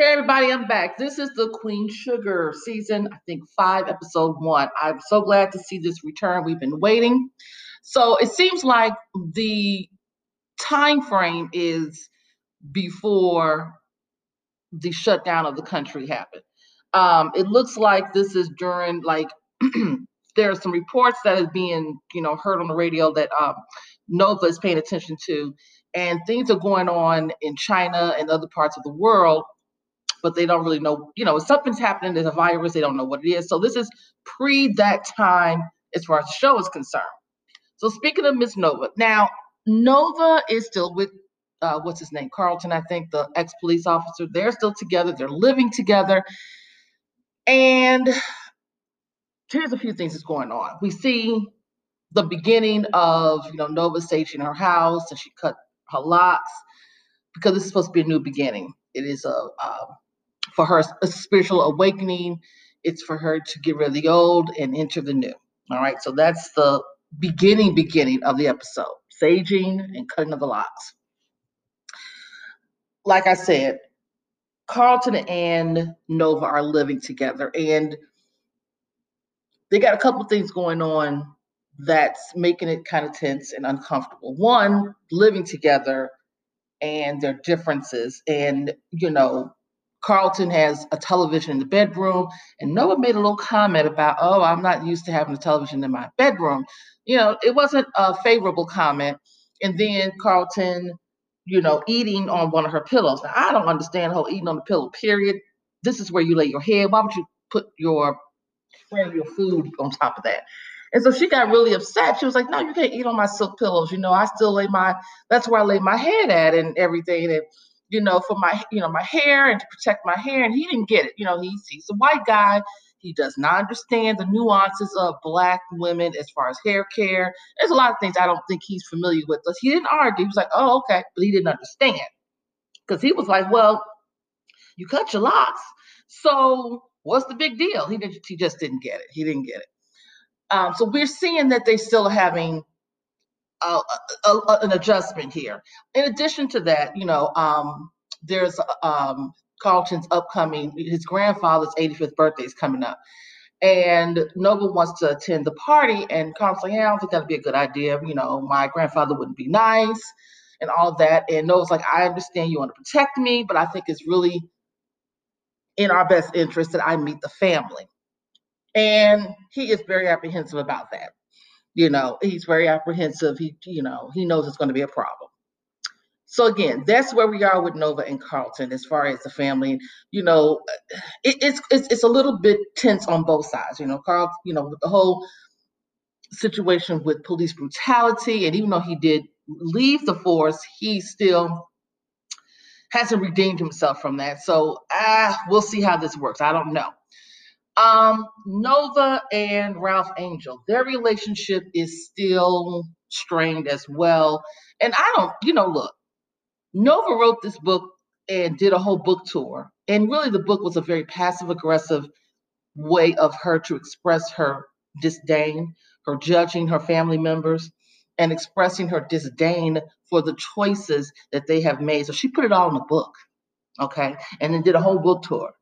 Hey everybody, I'm back. This is the Queen Sugar season, I think five, episode one. I'm so glad to see this return. We've been waiting. So it seems like the time frame is before the shutdown of the country happened. Um, it looks like this is during like there are some reports that is being you know heard on the radio that um, Nova is paying attention to, and things are going on in China and other parts of the world but they don't really know, you know, something's happening, there's a virus, they don't know what it is. So this is pre that time as far as the show is concerned. So speaking of Miss Nova, now Nova is still with uh, what's his name? Carlton, I think, the ex-police officer. They're still together, they're living together. And here's a few things that's going on. We see the beginning of you know Nova saging her house and she cut her locks because this is supposed to be a new beginning. It is a, a for her a spiritual awakening. It's for her to get rid of the old and enter the new. All right. So that's the beginning, beginning of the episode saging and cutting of the locks. Like I said, Carlton and Nova are living together and they got a couple things going on that's making it kind of tense and uncomfortable. One, living together and their differences and you know Carlton has a television in the bedroom, and Nova made a little comment about, oh, I'm not used to having a television in my bedroom. You know, it wasn't a favorable comment. And then Carlton, you know, eating on one of her pillows. Now, I don't understand how eating on the pillow, period. This is where you lay your head. Why would you put your spread your food on top of that? And so she got really upset. She was like, No, you can't eat on my silk pillows. You know, I still lay my, that's where I lay my head at and everything. And you know, for my, you know, my hair and to protect my hair. And he didn't get it. You know, he's he's a white guy. He does not understand the nuances of black women as far as hair care. There's a lot of things I don't think he's familiar with. But he didn't argue. He was like, oh, okay. But he didn't understand. Because he was like, well, you cut your locks. So what's the big deal? He didn't he just didn't get it. He didn't get it. Um, so we're seeing that they still having a, a, an adjustment here. In addition to that, you know, um, there's um, Carlton's upcoming, his grandfather's 85th birthday is coming up. And Nova wants to attend the party, and Carlton's like, yeah, I don't think that'd be a good idea. You know, my grandfather wouldn't be nice and all that. And Nova's like, I understand you want to protect me, but I think it's really in our best interest that I meet the family. And he is very apprehensive about that. You know, he's very apprehensive. He, you know, he knows it's going to be a problem. So again, that's where we are with Nova and Carlton as far as the family. You know, it, it's it's it's a little bit tense on both sides. You know, Carl, you know, with the whole situation with police brutality, and even though he did leave the force, he still hasn't redeemed himself from that. So ah, we'll see how this works. I don't know. Um, Nova and Ralph Angel, their relationship is still strained as well. And I don't, you know, look, Nova wrote this book and did a whole book tour. And really, the book was a very passive aggressive way of her to express her disdain, her judging her family members, and expressing her disdain for the choices that they have made. So she put it all in the book, okay, and then did a whole book tour.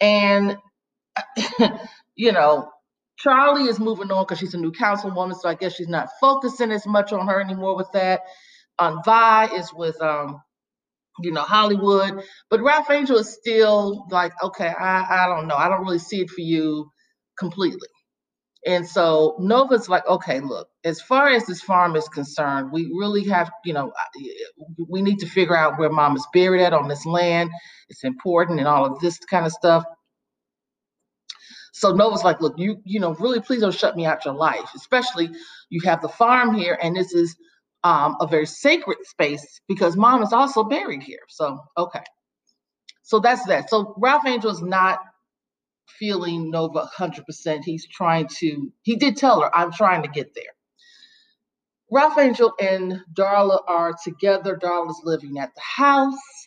And you know, Charlie is moving on because she's a new councilwoman, so I guess she's not focusing as much on her anymore with that. On um, Vi is with um, you know, Hollywood, but Ralph Angel is still like, okay, I I don't know, I don't really see it for you completely. And so Nova's like, okay, look, as far as this farm is concerned, we really have, you know, we need to figure out where mom is buried at on this land. It's important and all of this kind of stuff. So Nova's like, look, you you know, really please don't shut me out your life. Especially you have the farm here, and this is um, a very sacred space because mom is also buried here. So okay, so that's that. So Ralph Angel is not feeling Nova 100%. He's trying to. He did tell her, I'm trying to get there. Ralph Angel and Darla are together. Darla's living at the house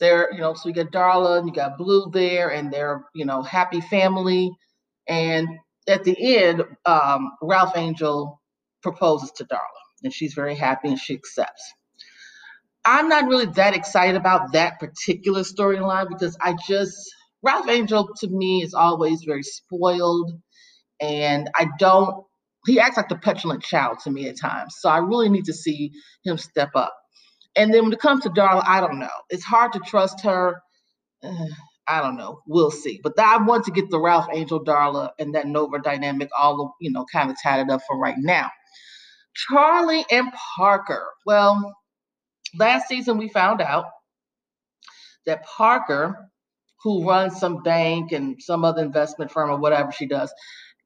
they're, you know, so you got Darla and you got Blue there, and they're, you know, happy family. And at the end, um, Ralph Angel proposes to Darla, and she's very happy and she accepts. I'm not really that excited about that particular storyline because I just Ralph Angel to me is always very spoiled, and I don't. He acts like the petulant child to me at times, so I really need to see him step up. And then when it comes to Darla, I don't know. It's hard to trust her. I don't know. We'll see. But I want to get the Ralph Angel Darla and that Nova dynamic all you know kind of tatted up for right now. Charlie and Parker. Well, last season we found out that Parker, who runs some bank and some other investment firm or whatever she does,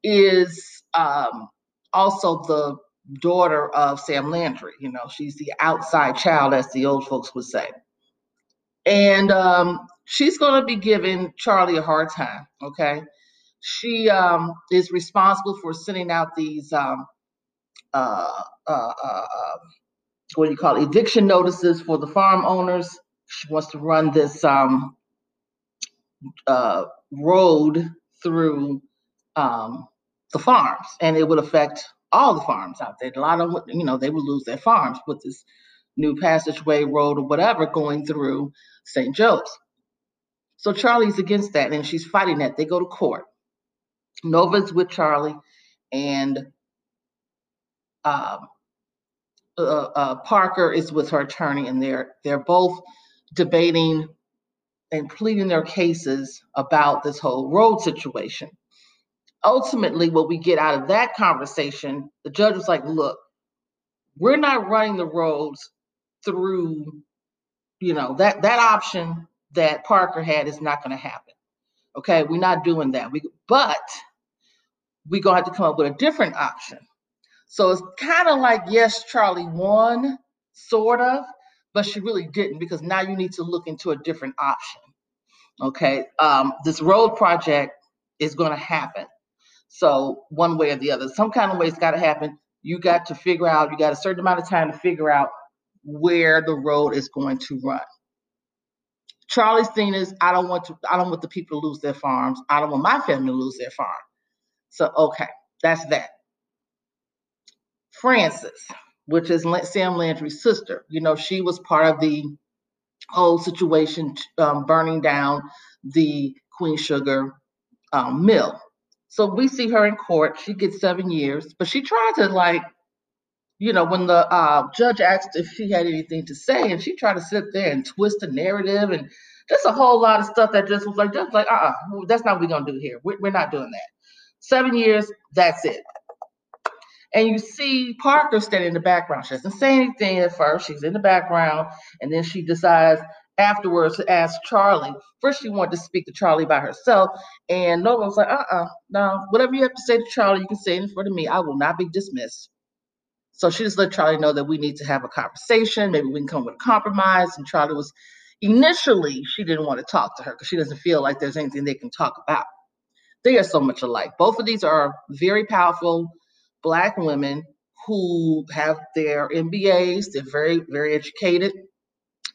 is um, also the daughter of Sam Landry. You know, she's the outside child, as the old folks would say. And um, she's going to be giving Charlie a hard time. Okay. She um, is responsible for sending out these um, uh, uh, uh, um, what do you call it, eviction notices for the farm owners. She wants to run this um, uh, road through um, the farms, and it would affect all the farms out there. A lot of you know they would lose their farms with this new passageway road or whatever going through St. Joe's. So Charlie's against that, and she's fighting that. They go to court. Nova's with Charlie, and um, uh, uh, Parker is with her attorney, and they're they're both debating and pleading their cases about this whole road situation. Ultimately, what we get out of that conversation, the judge was like, "Look, we're not running the roads through, you know, that that option that Parker had is not going to happen. Okay, we're not doing that. We but we're gonna have to come up with a different option." So it's kind of like, yes, Charlie won, sort of, but she really didn't because now you need to look into a different option. Okay, um, this road project is going to happen. So one way or the other, some kind of way it's got to happen. You got to figure out. You got a certain amount of time to figure out where the road is going to run. Charlie's thing is, I don't want to. I don't want the people to lose their farms. I don't want my family to lose their farm. So okay, that's that. Frances, which is Sam Landry's sister. You know, she was part of the whole situation um, burning down the Queen Sugar um, mill. So we see her in court. She gets seven years, but she tried to like, you know, when the uh, judge asked if she had anything to say, and she tried to sit there and twist the narrative and just a whole lot of stuff that just was like, just like, uh, uh that's not what we're gonna do here. We're, we're not doing that. Seven years, that's it. And you see Parker standing in the background. She doesn't say anything at first. She's in the background. And then she decides afterwards to ask Charlie. First, she wanted to speak to Charlie by herself. And Nova was like, uh uh no, whatever you have to say to Charlie, you can say it in front of me. I will not be dismissed. So she just let Charlie know that we need to have a conversation. Maybe we can come with a compromise. And Charlie was initially, she didn't want to talk to her because she doesn't feel like there's anything they can talk about. They are so much alike. Both of these are very powerful Black women who have their MBAs, they're very, very educated,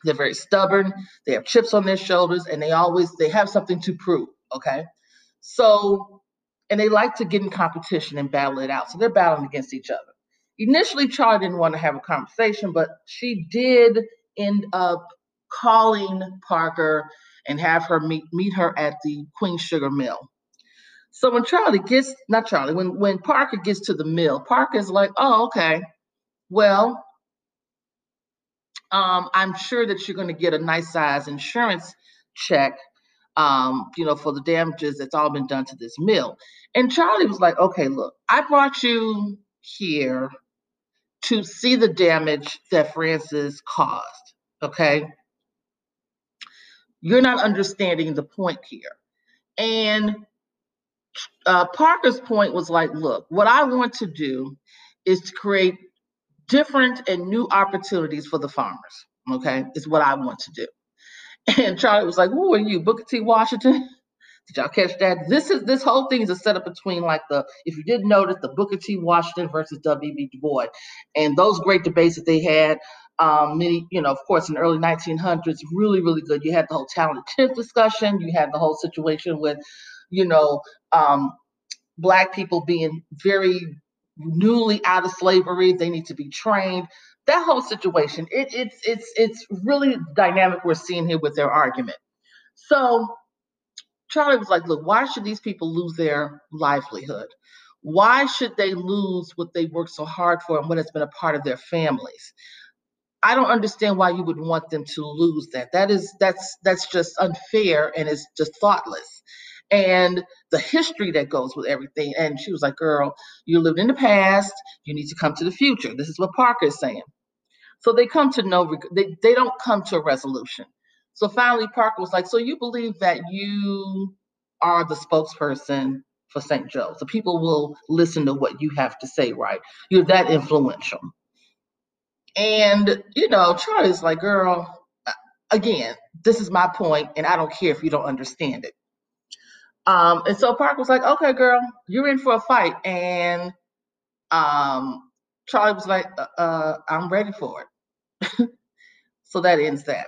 they're very stubborn, they have chips on their shoulders, and they always they have something to prove. Okay. So, and they like to get in competition and battle it out. So they're battling against each other. Initially, Charlie didn't want to have a conversation, but she did end up calling Parker and have her meet meet her at the Queen Sugar Mill. So when Charlie gets, not Charlie, when, when Parker gets to the mill, Parker's like, oh, okay, well, um, I'm sure that you're going to get a nice size insurance check, um, you know, for the damages that's all been done to this mill. And Charlie was like, okay, look, I brought you here to see the damage that Frances caused. Okay. You're not understanding the point here. And uh, Parker's point was like, look, what I want to do is to create different and new opportunities for the farmers. Okay, is what I want to do. And Charlie was like, "Who are you, Booker T. Washington?" Did y'all catch that? This is this whole thing is a setup between like the if you didn't notice the Booker T. Washington versus W.B. Du Bois, and those great debates that they had. Um, many, you know, of course, in the early 1900s, really, really good. You had the whole talented tenth discussion. You had the whole situation with you know, um, black people being very newly out of slavery. They need to be trained. that whole situation, it, it's it's it's really dynamic. We're seeing here with their argument. So Charlie was like, look, why should these people lose their livelihood? Why should they lose what they worked so hard for and what has been a part of their families? I don't understand why you would want them to lose that. That is that's that's just unfair and it's just thoughtless. And the history that goes with everything. And she was like, girl, you lived in the past, you need to come to the future. This is what Parker is saying. So they come to no they, they don't come to a resolution. So finally Parker was like, So you believe that you are the spokesperson for St. Joe. So people will listen to what you have to say, right? You're that influential. And, you know, Charlie's like, girl, again, this is my point, and I don't care if you don't understand it. Um, and so Park was like, okay, girl, you're in for a fight. And um, Charlie was like, uh, uh, I'm ready for it. so that ends that.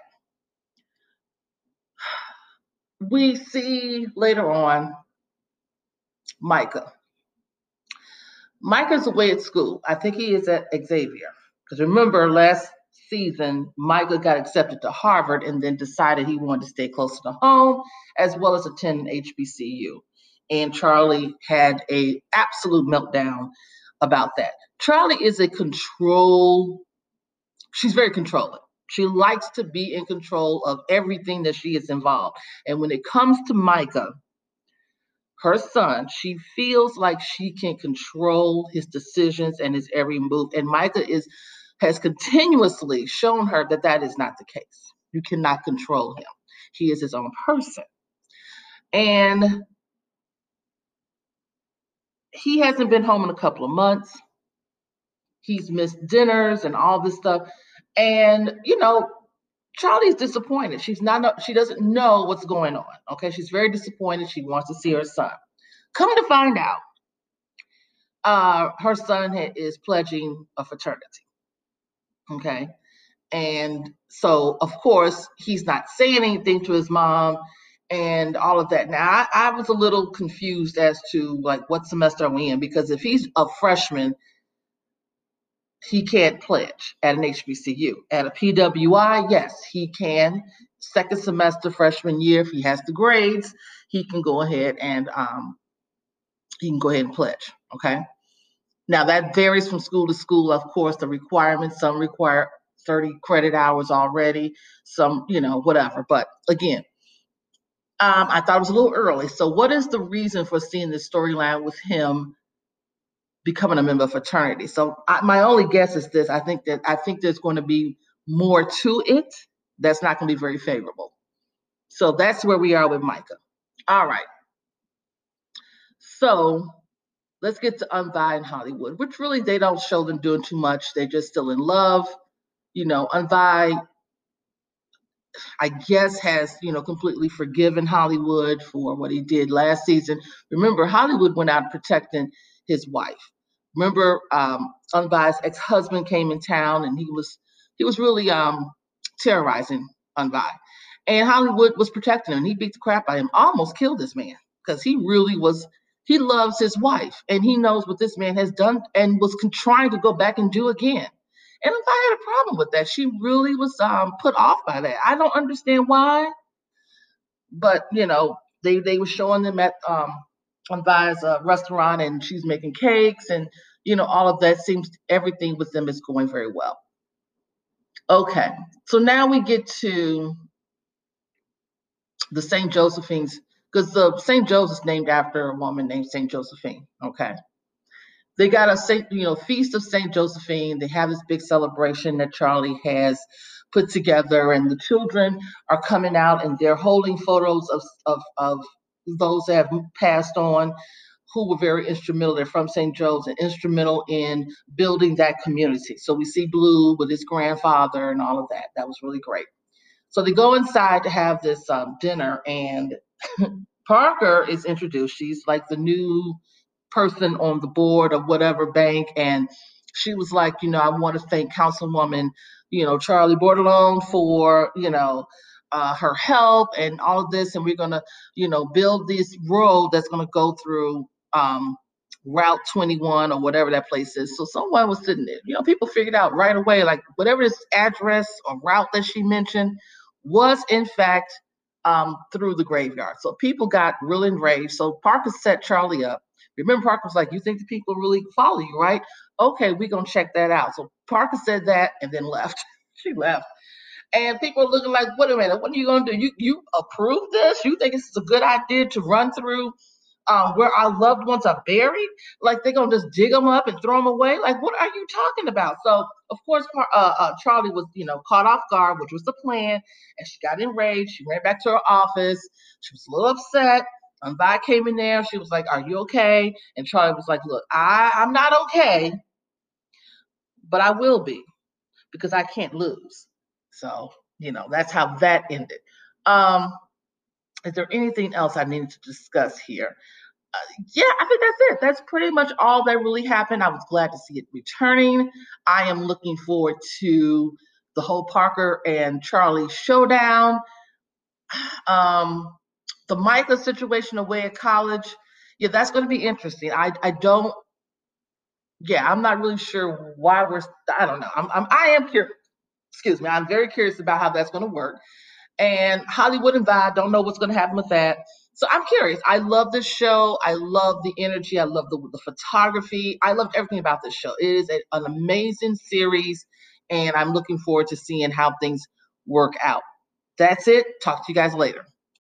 We see later on Micah. Micah's away at school. I think he is at Xavier. Because remember, last season, Micah got accepted to Harvard and then decided he wanted to stay closer to home as well as attend HBCU. And Charlie had a absolute meltdown about that. Charlie is a control, she's very controlling. She likes to be in control of everything that she is involved. And when it comes to Micah, her son, she feels like she can control his decisions and his every move. And Micah is has continuously shown her that that is not the case. You cannot control him. He is his own person. And he hasn't been home in a couple of months. He's missed dinners and all this stuff. And, you know, Charlie's disappointed. She's not, she doesn't know what's going on. Okay. She's very disappointed. She wants to see her son. Come to find out, uh, her son is pledging a fraternity. Okay. And so, of course, he's not saying anything to his mom and all of that. Now, I, I, was a little confused as to like what semester are we in because if he's a freshman, he can't pledge at an HBCU. At a PWI, yes, he can. Second semester freshman year, if he has the grades, he can go ahead and um, he can go ahead and pledge. Okay. Now that varies from school to school, of course, the requirements. Some require 30 credit hours already, some, you know, whatever. But again, um, I thought it was a little early. So, what is the reason for seeing this storyline with him becoming a member of fraternity? So, I, my only guess is this: I think that I think there's going to be more to it that's not going to be very favorable. So that's where we are with Micah. All right. So let's get to Aunt Vi in Hollywood, which really they don't show them doing too much. They're just still in love. You know, Aunt Vi, I guess, has, you know, completely forgiven Hollywood for what he did last season. Remember, Hollywood went out protecting his wife. Remember, um, Aunt Vi's ex-husband came in town and he was he was really um terrorizing Aunt Vi. And Hollywood was protecting him. He beat the crap out of him, almost killed this man because he really was he loves his wife and he knows what this man has done and was trying to go back and do again. And if I had a problem with that, she really was um, put off by that. I don't understand why, but you know, they they were showing them at um, Aunt Vi's uh, restaurant, and she's making cakes, and you know, all of that seems everything with them is going very well. Okay, so now we get to the St. Josephine's because the St. Joe's is named after a woman named St. Josephine. Okay. They got a Saint, you know, feast of St. Josephine. They have this big celebration that Charlie has put together, and the children are coming out and they're holding photos of of, of those that have passed on who were very instrumental. They're from St. Joe's and instrumental in building that community. So we see Blue with his grandfather and all of that. That was really great. So they go inside to have this um, dinner, and Parker is introduced. She's like the new person on the board of whatever bank. And she was like, you know, I want to thank Councilwoman, you know, Charlie Bordelon for, you know, uh, her help and all of this. And we're going to, you know, build this road that's going to go through um, Route 21 or whatever that place is. So someone was sitting there. You know, people figured out right away, like whatever this address or route that she mentioned was in fact um, through the graveyard. So people got real enraged. So Parker set Charlie up. Remember, Parker was like, "You think the people really follow you, right? Okay, we're gonna check that out." So Parker said that and then left. she left. And people are looking like, wait a minute, what are you gonna do? You you approve this? You think this is a good idea to run through um, where our loved ones are buried? Like they're gonna just dig them up and throw them away? Like what are you talking about? So of course, uh, uh, Charlie was you know caught off guard, which was the plan, and she got enraged. She ran back to her office. She was a little upset. And Vi came in there. She was like, "Are you okay?" And Charlie was like, "Look, I I'm not okay, but I will be because I can't lose." So you know that's how that ended. Um, is there anything else I need to discuss here? Uh, yeah, I think that's it. That's pretty much all that really happened. I was glad to see it returning. I am looking forward to the whole Parker and Charlie showdown. Um, the Micah situation away at college, yeah, that's going to be interesting. I I don't, yeah, I'm not really sure why we're. I don't know. I'm, I'm I am curious. Excuse me. I'm very curious about how that's going to work. And Hollywood and Vibe, don't know what's going to happen with that. So I'm curious. I love this show. I love the energy. I love the, the photography. I love everything about this show. It is a, an amazing series, and I'm looking forward to seeing how things work out. That's it. Talk to you guys later.